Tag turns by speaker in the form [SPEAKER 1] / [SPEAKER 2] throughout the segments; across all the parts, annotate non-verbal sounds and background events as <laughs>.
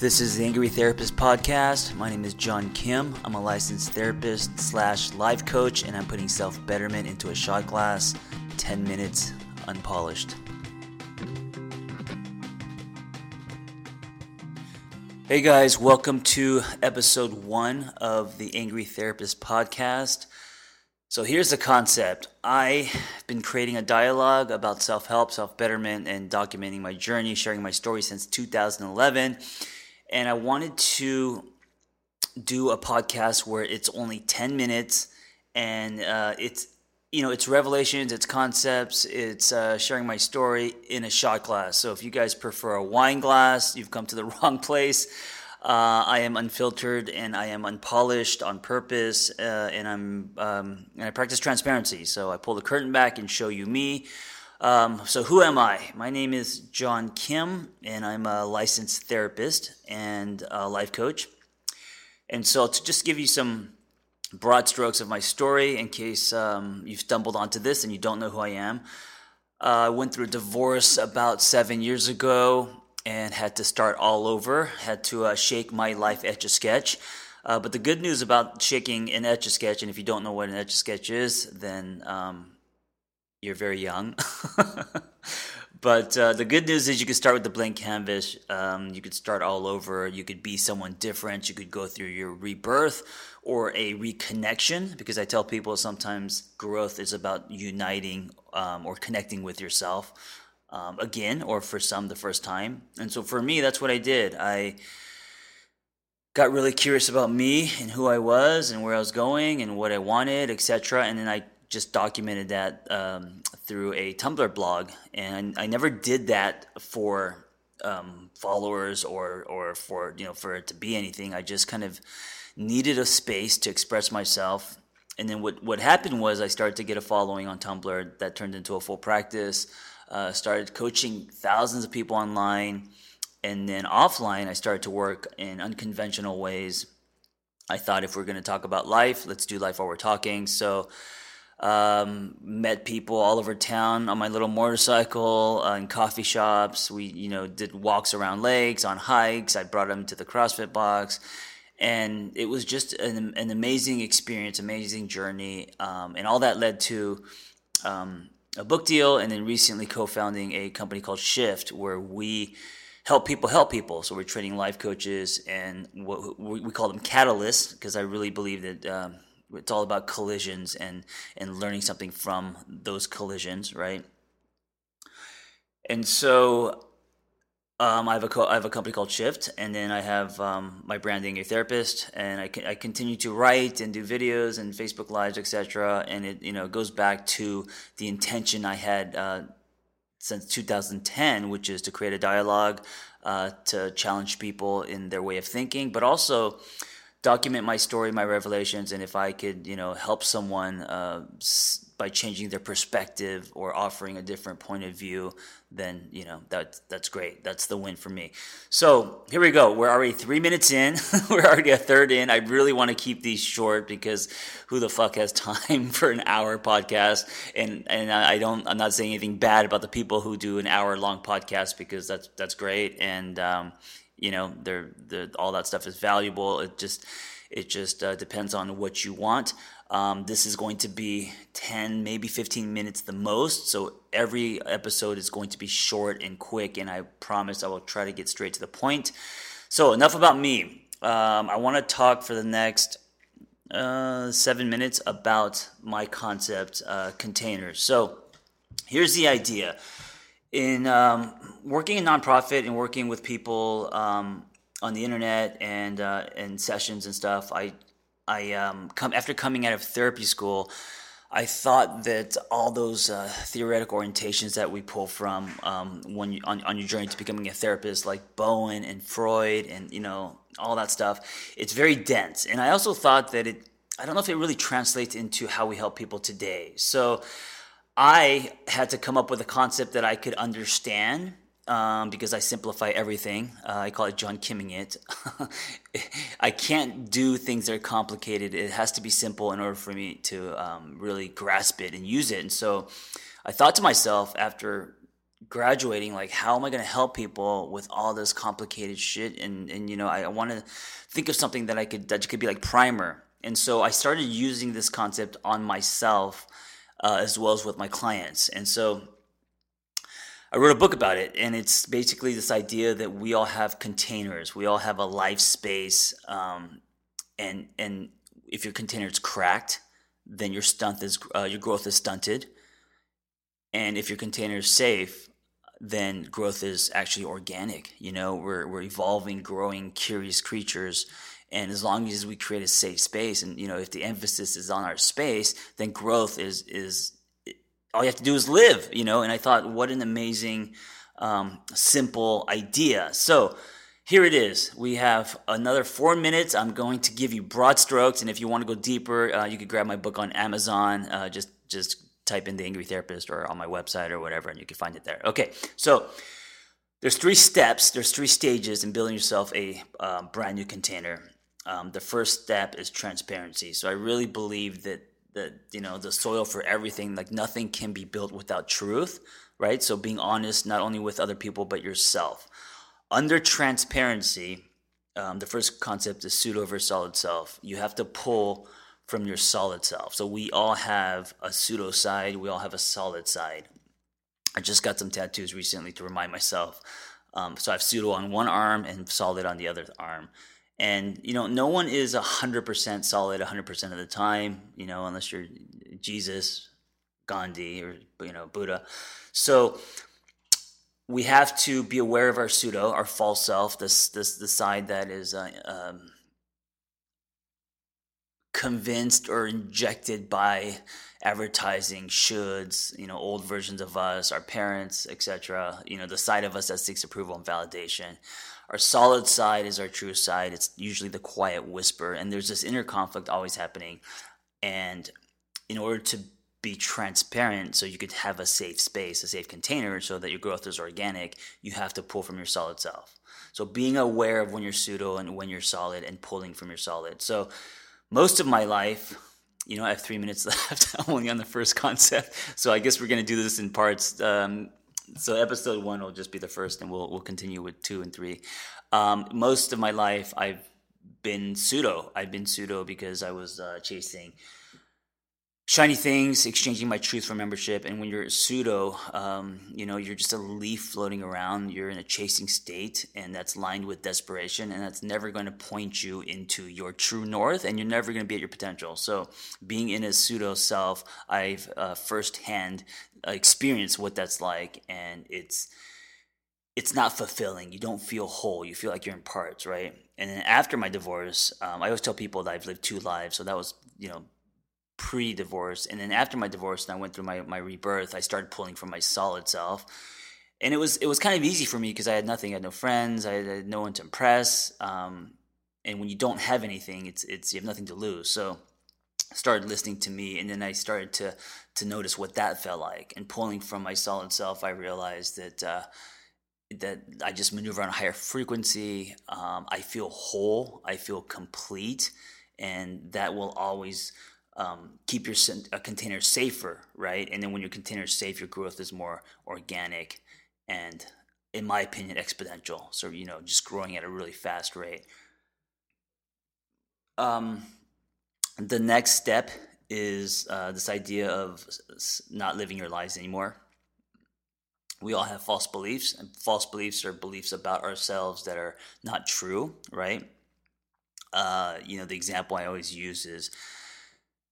[SPEAKER 1] This is the Angry Therapist Podcast. My name is John Kim. I'm a licensed therapist slash life coach, and I'm putting self betterment into a shot glass. 10 minutes unpolished. Hey guys, welcome to episode one of the Angry Therapist Podcast. So here's the concept. I've been creating a dialogue about self help, self betterment, and documenting my journey, sharing my story since 2011 and I wanted to do a podcast where it's only 10 minutes and uh, it's you know it's revelations it's concepts it's uh, sharing my story in a shot glass so if you guys prefer a wine glass you've come to the <laughs> wrong place uh, I am unfiltered and I am unpolished on purpose, uh, and I'm um, and I practice transparency. So I pull the curtain back and show you me. Um, so, who am I? My name is John Kim, and I'm a licensed therapist and life coach. And so, to just give you some broad strokes of my story, in case um, you've stumbled onto this and you don't know who I am, uh, I went through a divorce about seven years ago and had to start all over, had to uh, shake my life etch a sketch. Uh, but the good news about shaking an etch a sketch, and if you don't know what an etch a sketch is, then um, you're very young. <laughs> but uh, the good news is you could start with the blank canvas. Um, you could start all over. You could be someone different. You could go through your rebirth or a reconnection because I tell people sometimes growth is about uniting um, or connecting with yourself um, again, or for some, the first time. And so for me, that's what I did. I got really curious about me and who I was and where I was going and what I wanted, etc. And then I just documented that um, through a Tumblr blog, and I never did that for um, followers or or for you know for it to be anything. I just kind of needed a space to express myself. And then what what happened was I started to get a following on Tumblr that turned into a full practice. Uh, started coaching thousands of people online, and then offline I started to work in unconventional ways. I thought if we're going to talk about life, let's do life while we're talking. So um, met people all over town on my little motorcycle uh, in coffee shops. We, you know, did walks around lakes, on hikes. I brought them to the CrossFit box, and it was just an, an amazing experience, amazing journey, um, and all that led to um, a book deal, and then recently co-founding a company called Shift, where we help people help people. So we're training life coaches, and what, we call them catalysts because I really believe that um, it's all about collisions and and learning something from those collisions, right? And so um, I have a co- I have a company called Shift, and then I have um, my branding a therapist, and I, I continue to write and do videos and Facebook lives, etc. And it you know goes back to the intention I had uh, since 2010, which is to create a dialogue, uh, to challenge people in their way of thinking, but also document my story, my revelations, and if I could, you know, help someone uh, by changing their perspective or offering a different point of view, then you know that that's great. That's the win for me. So here we go. We're already three minutes in. <laughs> We're already a third in. I really want to keep these short because who the fuck has <laughs> time for an hour podcast? And and I don't. I'm not saying anything bad about the people who do an hour long podcast because that's that's great. And um, you know, they're, they're, all that stuff is valuable. It just it just uh, depends on what you want. Um, this is going to be 10, maybe 15 minutes the most. So every episode is going to be short and quick, and I promise I will try to get straight to the point. So, enough about me. Um, I want to talk for the next uh, seven minutes about my concept uh, containers. So, here's the idea in um, working in nonprofit and working with people um, on the internet and uh, and sessions and stuff, I I um, come after coming out of therapy school. I thought that all those uh, theoretical orientations that we pull from um, when you, on, on your journey to becoming a therapist, like Bowen and Freud and you know all that stuff, it's very dense. And I also thought that it, I don't know if it really translates into how we help people today. So I had to come up with a concept that I could understand um, because I simplify everything. Uh, I call it John Kimming it. <laughs> I can't do things that are complicated. It has to be simple in order for me to um, really grasp it and use it. And so I thought to myself after graduating, like, how am I going to help people with all this complicated shit? And, and you know, I, I want to think of something that I could, that could be like primer. And so I started using this concept on myself uh, as well as with my clients. And so I wrote a book about it, and it's basically this idea that we all have containers, we all have a life space, um, and and if your container is cracked, then your stunt is uh, your growth is stunted, and if your container is safe, then growth is actually organic. You know, we're we're evolving, growing, curious creatures. And as long as we create a safe space, and you know, if the emphasis is on our space, then growth is is all you have to do is live, you know. And I thought, what an amazing, um, simple idea. So here it is. We have another four minutes. I'm going to give you broad strokes, and if you want to go deeper, uh, you could grab my book on Amazon. Uh, just just type in the Angry Therapist or on my website or whatever, and you can find it there. Okay, so there's three steps. There's three stages in building yourself a uh, brand new container. Um, the first step is transparency. So I really believe that the you know the soil for everything like nothing can be built without truth right? So being honest not only with other people but yourself. Under transparency um, the first concept is pseudo versus solid self. You have to pull from your solid self. So we all have a pseudo side. We all have a solid side. I just got some tattoos recently to remind myself. Um, so i have pseudo on one arm and solid on the other arm and you know no one is 100% solid 100% of the time you know unless you're jesus gandhi or you know buddha. So we have to be aware of our pseudo our false self this this the side that is uh, um, convinced or injected by advertising shoulds you know old versions of us our parents etc you know the side of us that seeks approval and validation our solid side is our true side. It's usually the quiet whisper, and there's this inner conflict always happening. And in order to be transparent, so you could have a safe space, a safe container, so that your growth is organic, you have to pull from your solid self. So being aware of when you're pseudo and when you're solid, and pulling from your solid. So most of my life, you know, I have three minutes <laughs> left. I'm <laughs> only on the first concept, so I guess we're gonna do this in parts. Um, so episode one will just be the first, and we'll we'll continue with two and three. Um, most of my life, I've been pseudo. I've been pseudo because I was uh, chasing shiny things, exchanging my truth for membership. And when you're a pseudo, um, you know, you're just a leaf floating around. You're in a chasing state, and that's lined with desperation, and that's never going to point you into your true north, and you're never going to be at your potential. So, being in a pseudo self, I've uh, firsthand experienced what that's like, and it's it's not fulfilling. You don't feel whole. You feel like you're in parts, right? And then after my divorce, um, I always tell people that I've lived two lives. So that was, you know, pre-divorce and then after my divorce and i went through my, my rebirth i started pulling from my solid self and it was it was kind of easy for me because i had nothing i had no friends i had no one to impress um, and when you don't have anything it's it's you have nothing to lose so I started listening to me and then i started to to notice what that felt like and pulling from my solid self i realized that uh, that I just maneuver on a higher frequency. Um, I feel whole. I feel complete, and that will always um, keep your uh, container safer, right? And then when your container is safe, your growth is more organic and, in my opinion, exponential. So, you know, just growing at a really fast rate. Um, the next step is uh, this idea of not living your lives anymore. We all have false beliefs, and false beliefs are beliefs about ourselves that are not true, right? Uh, you know, the example I always use is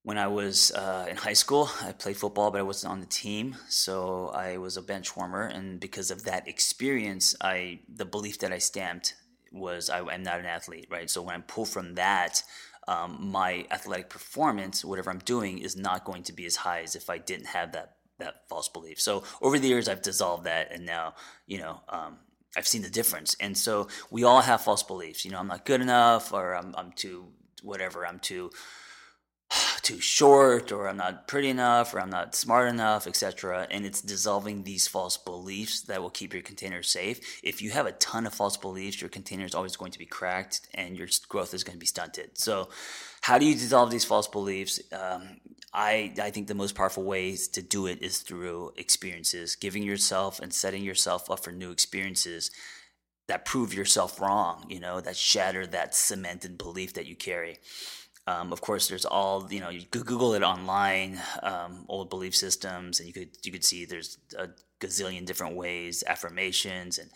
[SPEAKER 1] when I was uh, in high school, I played football, but I wasn't on the team, so I was a bench warmer. And because of that experience, I the belief that I stamped was I, am not an athlete, right? So when I pull from that, um, my athletic performance, whatever I'm doing, is not going to be as high as if I didn't have that that false belief. So over the years, I've dissolved that, and now you know. Um, I've seen the difference, and so we all have false beliefs. You know, I'm not good enough, or I'm, I'm too whatever. I'm too too short or I'm not pretty enough or I'm not smart enough, etc. And it's dissolving these false beliefs that will keep your container safe. If you have a ton of false beliefs, your container is always going to be cracked and your growth is going to be stunted. So, how do you dissolve these false beliefs? Um, I, I think the most powerful ways to do it is through experiences, giving yourself and setting yourself up for new experiences that prove yourself wrong, you know, that shatter that cemented belief that you carry. Um, of course, there's all you know. You could Google it online, um, old belief systems, and you could you could see there's a gazillion different ways, affirmations and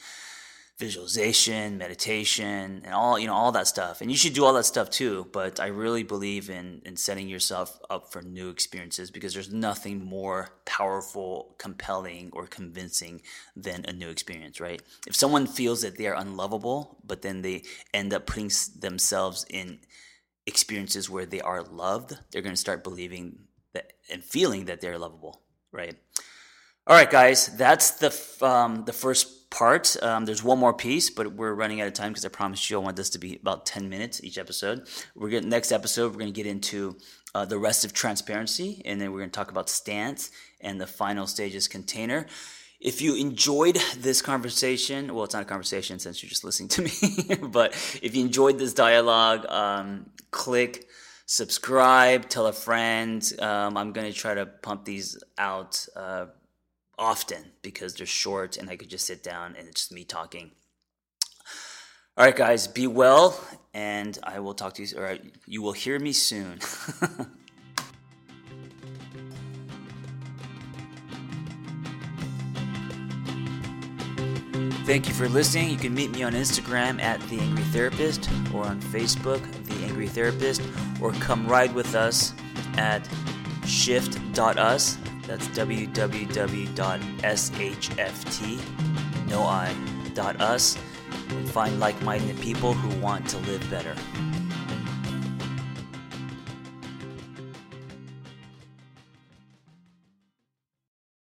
[SPEAKER 1] visualization, meditation, and all you know all that stuff. And you should do all that stuff too. But I really believe in in setting yourself up for new experiences because there's nothing more powerful, compelling, or convincing than a new experience. Right? If someone feels that they are unlovable, but then they end up putting themselves in experiences where they are loved, they're going to start believing that and feeling that they're lovable, right? All right, guys, that's the um, the first part. Um, there's one more piece, but we're running out of time because I promised you I want this to be about 10 minutes each episode. We're getting next episode. We're going to get into uh, the rest of transparency, and then we're going to talk about stance and the final stages container. If you enjoyed this conversation, well, it's not a conversation since you're just listening to me, <laughs> but if you enjoyed this dialogue, um, click subscribe, tell a friend. Um, I'm going to try to pump these out uh, often because they're short and I could just sit down and it's just me talking. All right, guys, be well, and I will talk to you, or you will hear me soon. <laughs> Thank you for listening. You can meet me on Instagram at The Angry Therapist or on Facebook, The Angry Therapist, or come ride with us at shift.us. That's www.shft, no I, dot us, find like minded people who want to live better.